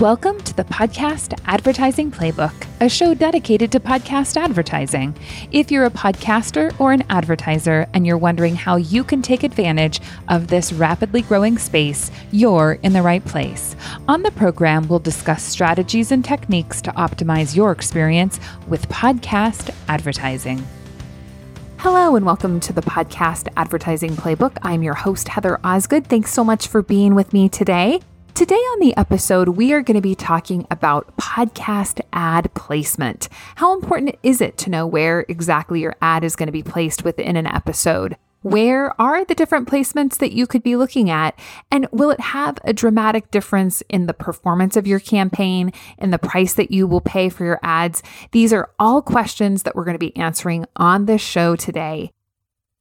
Welcome to the Podcast Advertising Playbook, a show dedicated to podcast advertising. If you're a podcaster or an advertiser and you're wondering how you can take advantage of this rapidly growing space, you're in the right place. On the program, we'll discuss strategies and techniques to optimize your experience with podcast advertising. Hello, and welcome to the Podcast Advertising Playbook. I'm your host, Heather Osgood. Thanks so much for being with me today. Today on the episode, we are going to be talking about podcast ad placement. How important is it to know where exactly your ad is going to be placed within an episode? Where are the different placements that you could be looking at? And will it have a dramatic difference in the performance of your campaign, in the price that you will pay for your ads? These are all questions that we're going to be answering on this show today.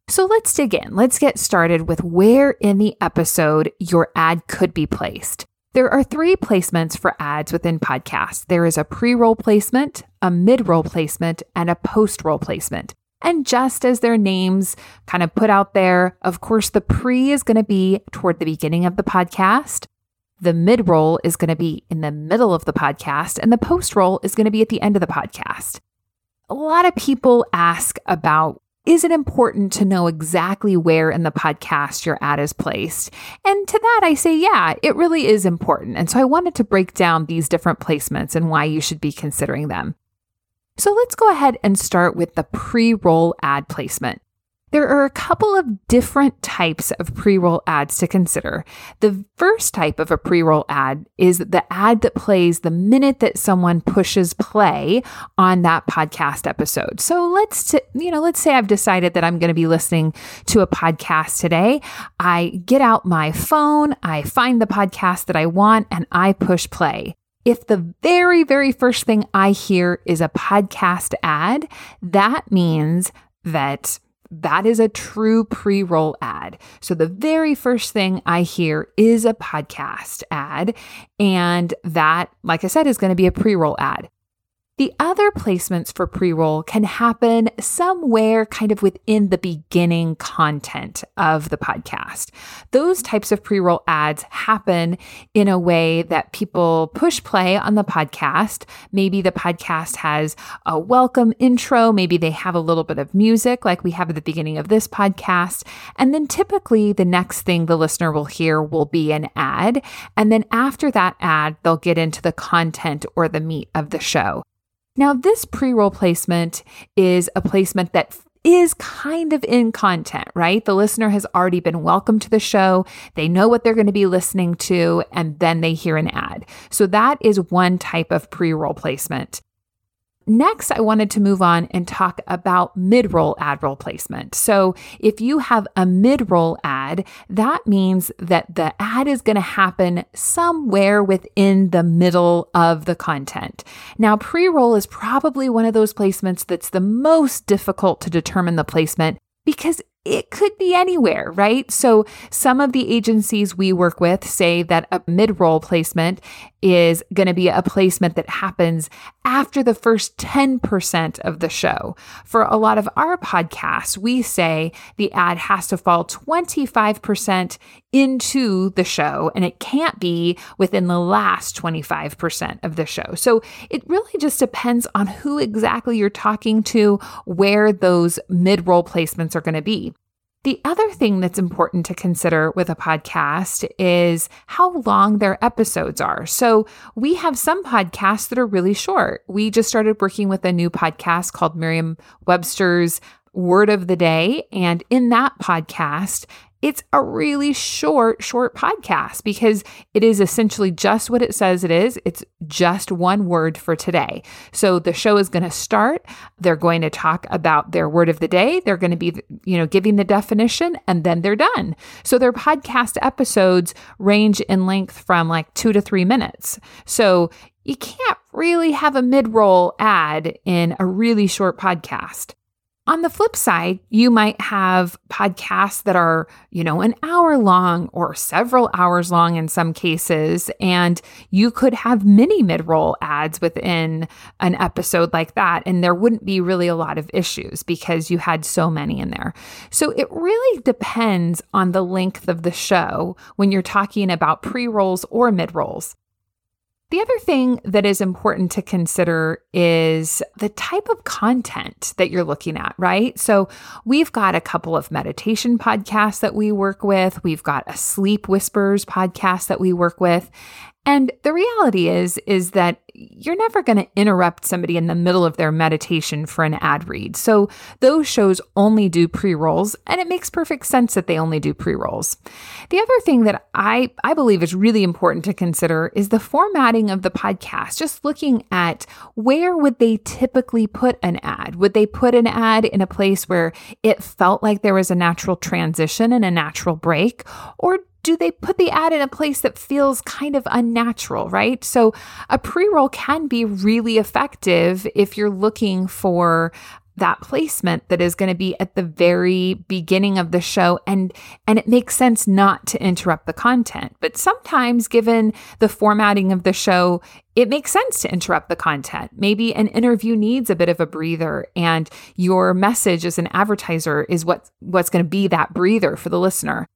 So let's dig in. Let's get started with where in the episode your ad could be placed. There are three placements for ads within podcasts there is a pre roll placement, a mid roll placement, and a post roll placement. And just as their names kind of put out there, of course, the pre is going to be toward the beginning of the podcast. The mid roll is going to be in the middle of the podcast, and the post roll is going to be at the end of the podcast. A lot of people ask about is it important to know exactly where in the podcast your ad is placed? And to that, I say, yeah, it really is important. And so I wanted to break down these different placements and why you should be considering them. So let's go ahead and start with the pre roll ad placement. There are a couple of different types of pre roll ads to consider. The first type of a pre roll ad is the ad that plays the minute that someone pushes play on that podcast episode. So let's, t- you know, let's say I've decided that I'm going to be listening to a podcast today. I get out my phone, I find the podcast that I want, and I push play. If the very, very first thing I hear is a podcast ad, that means that that is a true pre roll ad. So the very first thing I hear is a podcast ad. And that, like I said, is going to be a pre roll ad. The other placements for pre roll can happen somewhere kind of within the beginning content of the podcast. Those types of pre roll ads happen in a way that people push play on the podcast. Maybe the podcast has a welcome intro, maybe they have a little bit of music like we have at the beginning of this podcast. And then typically the next thing the listener will hear will be an ad. And then after that ad, they'll get into the content or the meat of the show. Now, this pre roll placement is a placement that is kind of in content, right? The listener has already been welcomed to the show. They know what they're going to be listening to, and then they hear an ad. So that is one type of pre roll placement. Next, I wanted to move on and talk about mid roll ad roll placement. So, if you have a mid roll ad, that means that the ad is going to happen somewhere within the middle of the content. Now, pre roll is probably one of those placements that's the most difficult to determine the placement because it could be anywhere, right? So some of the agencies we work with say that a mid roll placement is going to be a placement that happens after the first 10% of the show. For a lot of our podcasts, we say the ad has to fall 25% into the show and it can't be within the last 25% of the show. So it really just depends on who exactly you're talking to, where those mid roll placements are going to be. The other thing that's important to consider with a podcast is how long their episodes are. So, we have some podcasts that are really short. We just started working with a new podcast called Merriam Webster's Word of the Day. And in that podcast, it's a really short, short podcast because it is essentially just what it says it is. It's just one word for today. So the show is going to start. They're going to talk about their word of the day. They're going to be, you know, giving the definition and then they're done. So their podcast episodes range in length from like two to three minutes. So you can't really have a mid roll ad in a really short podcast. On the flip side, you might have podcasts that are, you know, an hour long or several hours long in some cases, and you could have mini mid roll ads within an episode like that, and there wouldn't be really a lot of issues because you had so many in there. So it really depends on the length of the show when you're talking about pre rolls or mid rolls. The other thing that is important to consider is the type of content that you're looking at, right? So, we've got a couple of meditation podcasts that we work with. We've got a sleep whispers podcast that we work with. And the reality is is that you're never going to interrupt somebody in the middle of their meditation for an ad read. So those shows only do pre-rolls and it makes perfect sense that they only do pre-rolls. The other thing that I I believe is really important to consider is the formatting of the podcast. Just looking at where would they typically put an ad? Would they put an ad in a place where it felt like there was a natural transition and a natural break or do they put the ad in a place that feels kind of unnatural, right? So a pre roll can be really effective if you're looking for that placement that is going to be at the very beginning of the show and and it makes sense not to interrupt the content. But sometimes given the formatting of the show it makes sense to interrupt the content. Maybe an interview needs a bit of a breather and your message as an advertiser is what what's going to be that breather for the listener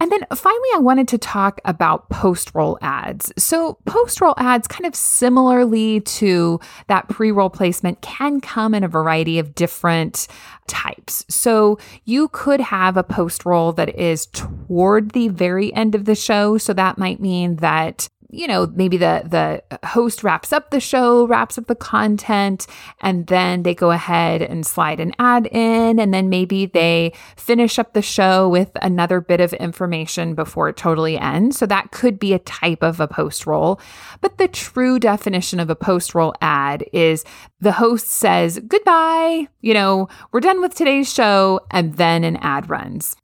and then finally, I wanted to talk about post roll ads. So, post roll ads, kind of similarly to that pre roll placement, can come in a variety of different types. So, you could have a post roll that is toward the very end of the show. So, that might mean that you know, maybe the the host wraps up the show, wraps up the content, and then they go ahead and slide an ad in, and then maybe they finish up the show with another bit of information before it totally ends. So that could be a type of a post roll. But the true definition of a post roll ad is the host says goodbye, you know, we're done with today's show, and then an ad runs.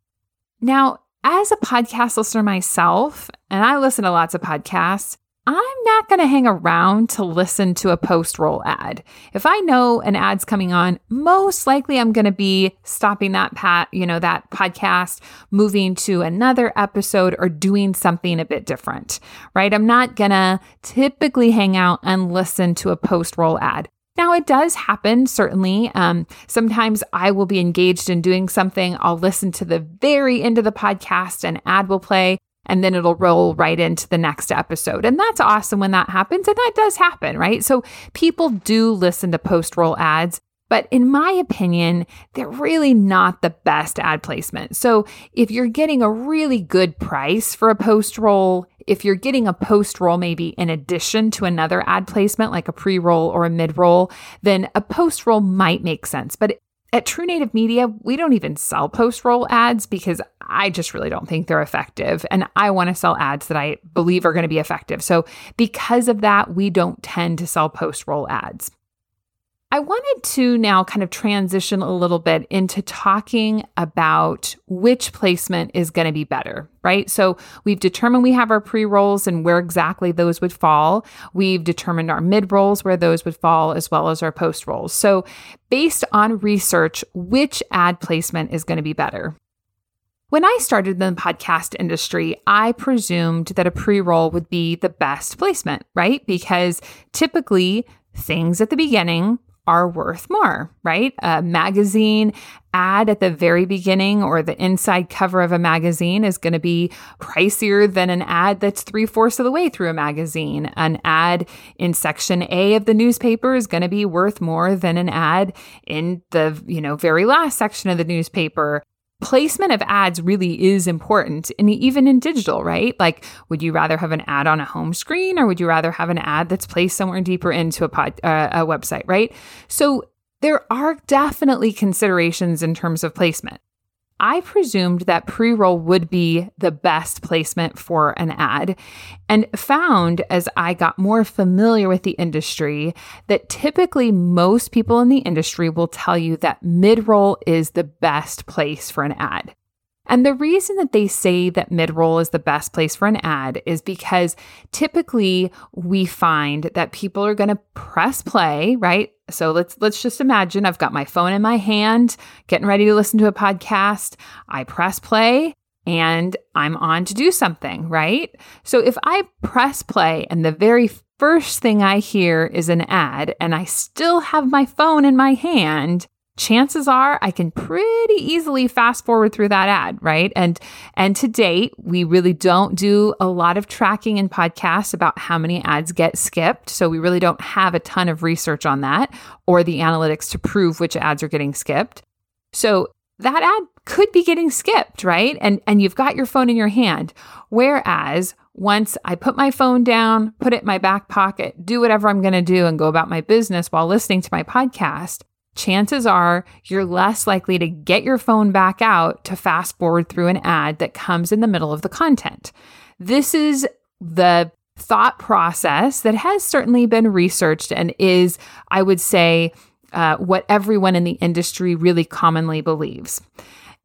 Now, as a podcast listener myself, and I listen to lots of podcasts, I'm not going to hang around to listen to a post roll ad. If I know an ad's coming on, most likely I'm going to be stopping that pat, you know, that podcast, moving to another episode or doing something a bit different, right? I'm not going to typically hang out and listen to a post roll ad. Now, it does happen, certainly. Um, sometimes I will be engaged in doing something. I'll listen to the very end of the podcast, an ad will play, and then it'll roll right into the next episode. And that's awesome when that happens. And that does happen, right? So people do listen to post roll ads. But in my opinion, they're really not the best ad placement. So if you're getting a really good price for a post roll, if you're getting a post roll maybe in addition to another ad placement like a pre roll or a mid roll, then a post roll might make sense. But at True Native Media, we don't even sell post roll ads because I just really don't think they're effective. And I want to sell ads that I believe are going to be effective. So, because of that, we don't tend to sell post roll ads. I wanted to now kind of transition a little bit into talking about which placement is going to be better, right? So we've determined we have our pre rolls and where exactly those would fall. We've determined our mid rolls, where those would fall, as well as our post rolls. So, based on research, which ad placement is going to be better? When I started in the podcast industry, I presumed that a pre roll would be the best placement, right? Because typically, things at the beginning are worth more, right? A magazine ad at the very beginning or the inside cover of a magazine is going to be pricier than an ad that's three fourths of the way through a magazine. An ad in section A of the newspaper is going to be worth more than an ad in the, you know, very last section of the newspaper placement of ads really is important and even in digital right? Like would you rather have an ad on a home screen or would you rather have an ad that's placed somewhere deeper into a pod uh, a website right? So there are definitely considerations in terms of placement I presumed that pre roll would be the best placement for an ad and found as I got more familiar with the industry that typically most people in the industry will tell you that mid roll is the best place for an ad. And the reason that they say that mid roll is the best place for an ad is because typically we find that people are going to press play, right? So let's let's just imagine I've got my phone in my hand, getting ready to listen to a podcast. I press play and I'm on to do something, right? So if I press play and the very first thing I hear is an ad and I still have my phone in my hand, chances are I can pretty easily fast forward through that ad, right? And and to date, we really don't do a lot of tracking in podcasts about how many ads get skipped. So we really don't have a ton of research on that or the analytics to prove which ads are getting skipped. So that ad could be getting skipped, right? And and you've got your phone in your hand. Whereas once I put my phone down, put it in my back pocket, do whatever I'm going to do and go about my business while listening to my podcast, chances are you're less likely to get your phone back out to fast forward through an ad that comes in the middle of the content. This is the thought process that has certainly been researched and is, I would say, uh, what everyone in the industry really commonly believes.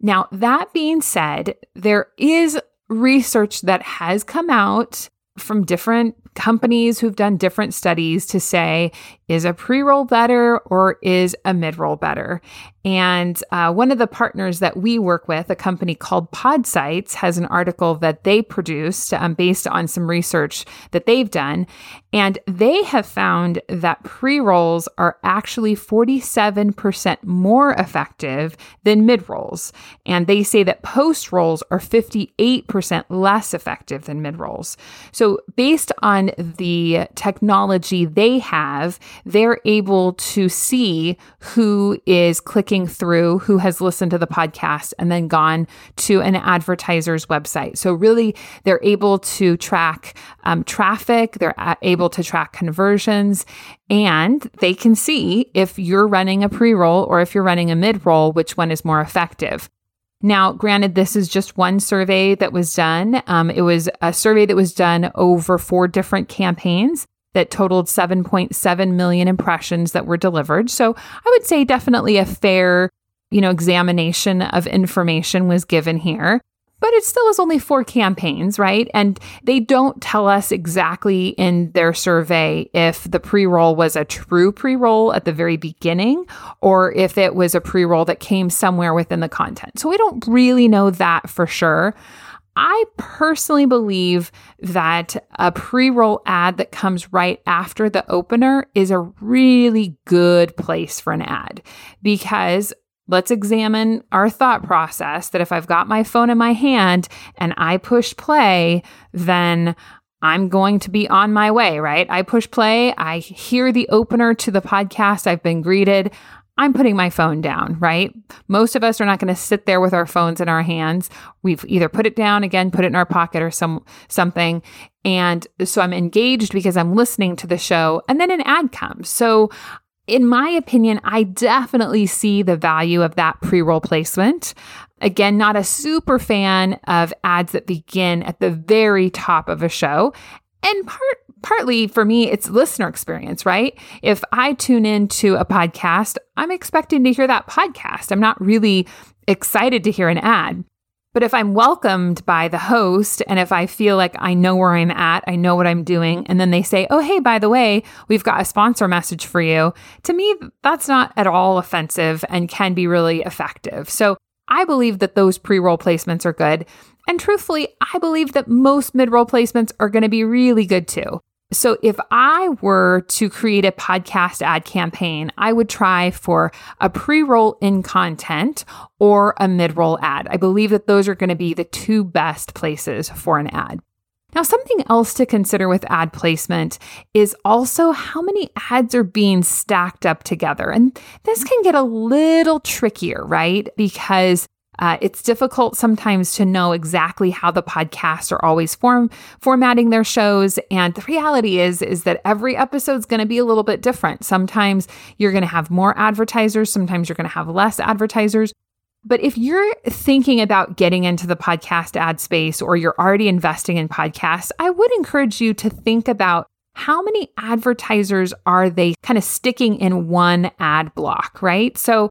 Now, that being said, there is research that has come out from different companies who've done different studies to say is a pre roll better or is a mid roll better? And uh, one of the partners that we work with, a company called Podsights, has an article that they produced um, based on some research that they've done. And they have found that pre rolls are actually 47% more effective than mid rolls. And they say that post rolls are 58% less effective than mid rolls. So, based on the technology they have, they're able to see who is clicking through, who has listened to the podcast, and then gone to an advertiser's website. So, really, they're able to track um, traffic, they're able to track conversions, and they can see if you're running a pre roll or if you're running a mid roll, which one is more effective. Now, granted, this is just one survey that was done. Um, it was a survey that was done over four different campaigns that totaled 7.7 million impressions that were delivered. So I would say definitely a fair, you know, examination of information was given here. But it still is only four campaigns, right? And they don't tell us exactly in their survey if the pre roll was a true pre roll at the very beginning or if it was a pre roll that came somewhere within the content. So we don't really know that for sure. I personally believe that a pre roll ad that comes right after the opener is a really good place for an ad because let's examine our thought process that if I've got my phone in my hand and I push play, then I'm going to be on my way, right? I push play, I hear the opener to the podcast, I've been greeted. I'm putting my phone down, right? Most of us are not going to sit there with our phones in our hands. We've either put it down again, put it in our pocket or some something. And so I'm engaged because I'm listening to the show and then an ad comes. So in my opinion, I definitely see the value of that pre roll placement. Again, not a super fan of ads that begin at the very top of a show. And part partly for me, it's listener experience, right? If I tune into a podcast, I'm expecting to hear that podcast. I'm not really excited to hear an ad. But if I'm welcomed by the host and if I feel like I know where I'm at, I know what I'm doing, and then they say, oh, hey, by the way, we've got a sponsor message for you, to me, that's not at all offensive and can be really effective. So I believe that those pre roll placements are good. And truthfully, I believe that most mid roll placements are going to be really good too. So, if I were to create a podcast ad campaign, I would try for a pre roll in content or a mid roll ad. I believe that those are going to be the two best places for an ad. Now, something else to consider with ad placement is also how many ads are being stacked up together. And this can get a little trickier, right? Because uh, it's difficult sometimes to know exactly how the podcasts are always form formatting their shows, and the reality is is that every episode is going to be a little bit different. Sometimes you're going to have more advertisers, sometimes you're going to have less advertisers. But if you're thinking about getting into the podcast ad space or you're already investing in podcasts, I would encourage you to think about how many advertisers are they kind of sticking in one ad block, right? So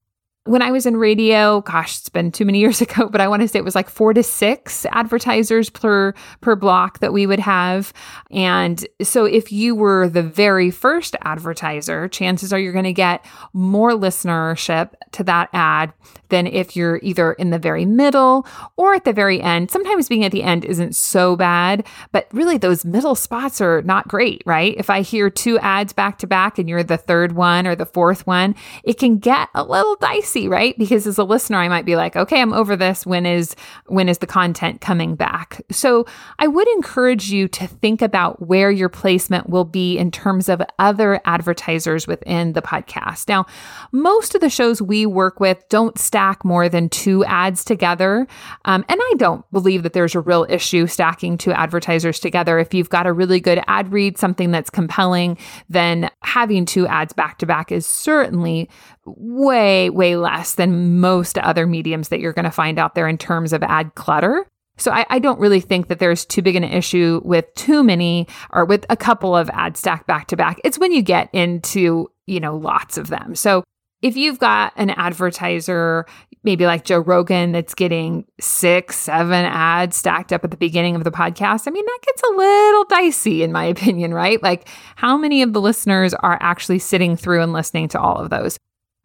when I was in radio, gosh, it's been too many years ago, but I want to say it was like four to six advertisers per per block that we would have. And so if you were the very first advertiser, chances are you're going to get more listenership to that ad than if you're either in the very middle or at the very end. Sometimes being at the end isn't so bad, but really those middle spots are not great, right? If I hear two ads back to back and you're the third one or the fourth one, it can get a little dicey, right? Because as a listener, I might be like, okay, I'm over this. When is when is the content coming back? So I would encourage you to think about where your placement will be in terms of other advertisers within the podcast. Now, most of the shows we work with don't stack more than two ads together. Um, and I don't believe that there's a real issue stacking two advertisers together. If you've got a really good ad read, something that's compelling, then having two ads back to back is certainly way, way less than most other mediums that you're going to find out there in terms of ad clutter. So I, I, don't really think that there's too big an issue with too many or with a couple of ads stacked back to back. It's when you get into, you know, lots of them. So if you've got an advertiser, maybe like Joe Rogan, that's getting six, seven ads stacked up at the beginning of the podcast, I mean, that gets a little dicey, in my opinion, right? Like, how many of the listeners are actually sitting through and listening to all of those?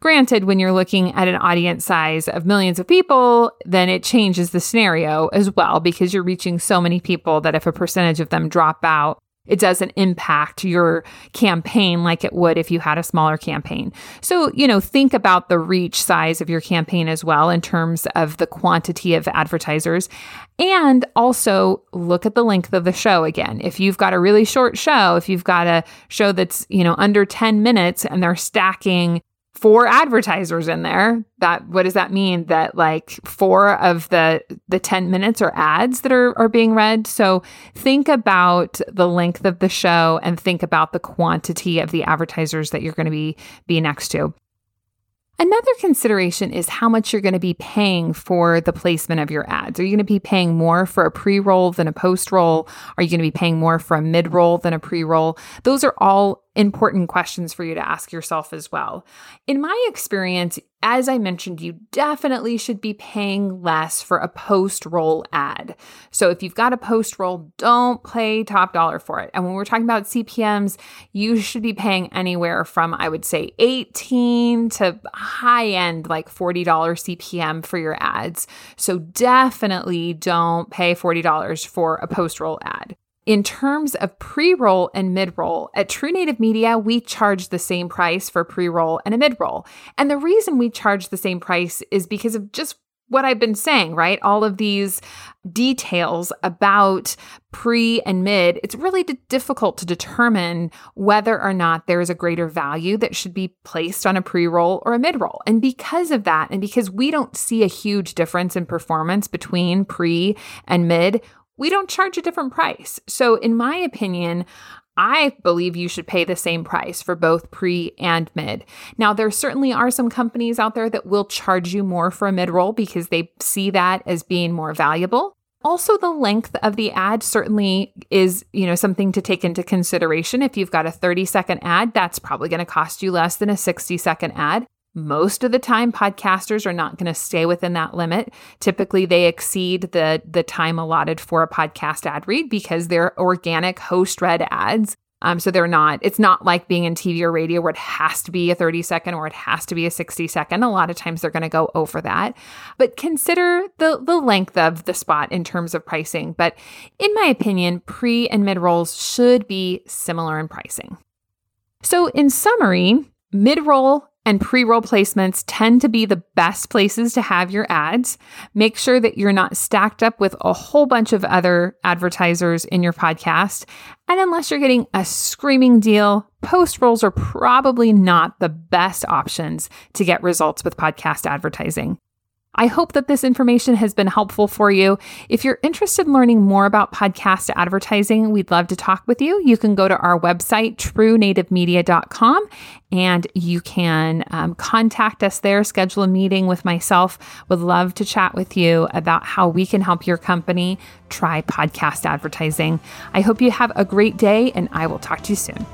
Granted, when you're looking at an audience size of millions of people, then it changes the scenario as well because you're reaching so many people that if a percentage of them drop out, it doesn't impact your campaign like it would if you had a smaller campaign. So, you know, think about the reach size of your campaign as well in terms of the quantity of advertisers. And also look at the length of the show again. If you've got a really short show, if you've got a show that's, you know, under 10 minutes and they're stacking four advertisers in there that what does that mean that like four of the the 10 minutes are ads that are are being read so think about the length of the show and think about the quantity of the advertisers that you're going to be be next to Another consideration is how much you're going to be paying for the placement of your ads. Are you going to be paying more for a pre roll than a post roll? Are you going to be paying more for a mid roll than a pre roll? Those are all important questions for you to ask yourself as well. In my experience, as I mentioned, you definitely should be paying less for a post roll ad. So if you've got a post roll, don't pay top dollar for it. And when we're talking about CPMs, you should be paying anywhere from, I would say, 18 to high end, like $40 CPM for your ads. So definitely don't pay $40 for a post roll ad. In terms of pre roll and mid roll, at True Native Media, we charge the same price for pre roll and a mid roll. And the reason we charge the same price is because of just what I've been saying, right? All of these details about pre and mid, it's really d- difficult to determine whether or not there is a greater value that should be placed on a pre roll or a mid roll. And because of that, and because we don't see a huge difference in performance between pre and mid, we don't charge a different price. So, in my opinion, I believe you should pay the same price for both pre and mid. Now, there certainly are some companies out there that will charge you more for a mid roll because they see that as being more valuable. Also, the length of the ad certainly is, you know, something to take into consideration. If you've got a 30 second ad, that's probably going to cost you less than a 60 second ad. Most of the time, podcasters are not going to stay within that limit. Typically, they exceed the, the time allotted for a podcast ad read because they're organic host read ads. Um, so they're not, it's not like being in TV or radio where it has to be a 30 second or it has to be a 60 second. A lot of times they're going to go over that. But consider the, the length of the spot in terms of pricing. But in my opinion, pre and mid rolls should be similar in pricing. So, in summary, mid roll and pre roll placements tend to be the best places to have your ads. Make sure that you're not stacked up with a whole bunch of other advertisers in your podcast. And unless you're getting a screaming deal, post rolls are probably not the best options to get results with podcast advertising. I hope that this information has been helpful for you. If you're interested in learning more about podcast advertising, we'd love to talk with you. You can go to our website, truenativemedia.com, and you can um, contact us there, schedule a meeting with myself. Would love to chat with you about how we can help your company try podcast advertising. I hope you have a great day, and I will talk to you soon.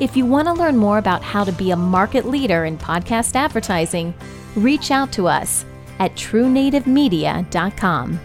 If you want to learn more about how to be a market leader in podcast advertising, reach out to us at truenativemedia.com.